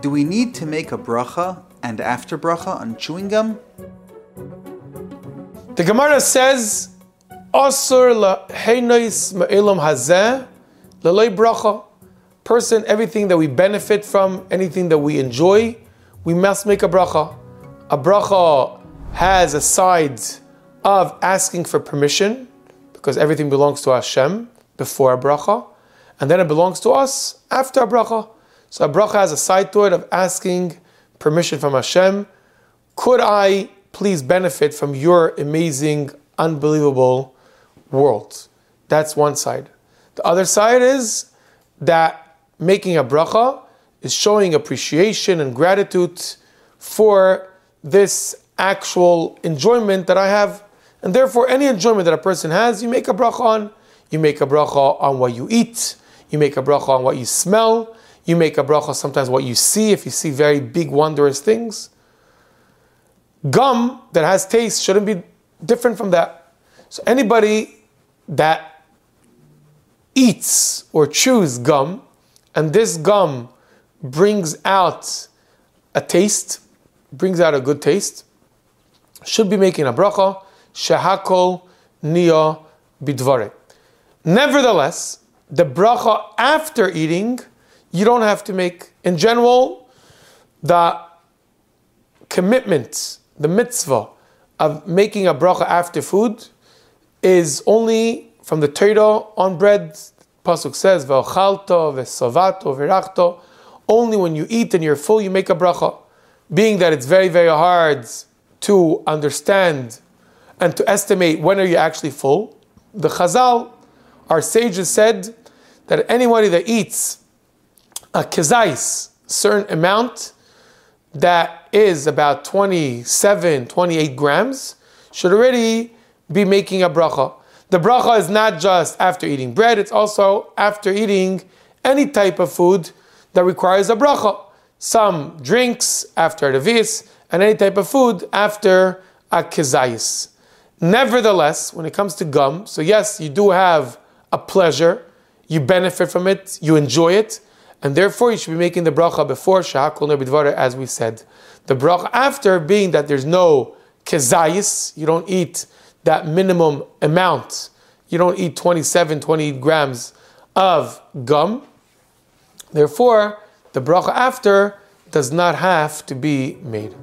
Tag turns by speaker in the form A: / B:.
A: Do we need to make a bracha and after bracha on chewing gum?
B: The Gemara says, Asur laheinois ma'ilam hazeh lalei bracha. Person, everything that we benefit from, anything that we enjoy, we must make a bracha. A bracha has a side of asking for permission, because everything belongs to Hashem before a bracha, and then it belongs to us after a bracha. So a bracha has a side to it of asking permission from Hashem. Could I please benefit from your amazing, unbelievable world? That's one side. The other side is that making a bracha is showing appreciation and gratitude for this actual enjoyment that I have. And therefore, any enjoyment that a person has, you make a bracha on. You make a bracha on what you eat. You make a bracha on what you smell. You make a bracha sometimes what you see, if you see very big, wondrous things. Gum that has taste shouldn't be different from that. So anybody that eats or chews gum, and this gum brings out a taste, brings out a good taste, should be making a bracha, shehakol niya bidvare. Nevertheless, the bracha after eating you don't have to make, in general, the commitment, the mitzvah of making a bracha after food is only from the Torah on bread. Pasuk says, "Ve'ochalto ve'sovato ve'rachto." Only when you eat and you're full, you make a bracha. Being that it's very, very hard to understand and to estimate when are you actually full, the Chazal, our sages said that anybody that eats a kezais, certain amount that is about 27, 28 grams, should already be making a bracha. The bracha is not just after eating bread, it's also after eating any type of food that requires a bracha. Some drinks after revi'is, and any type of food after a kezais. Nevertheless, when it comes to gum, so yes, you do have a pleasure, you benefit from it, you enjoy it, and therefore you should be making the bracha before shahakol nebidvara, as we said. The bracha after being that there's no kezayis, you don't eat that minimum amount. You don't eat 27, 28 grams of gum. Therefore, the bracha after does not have to be made.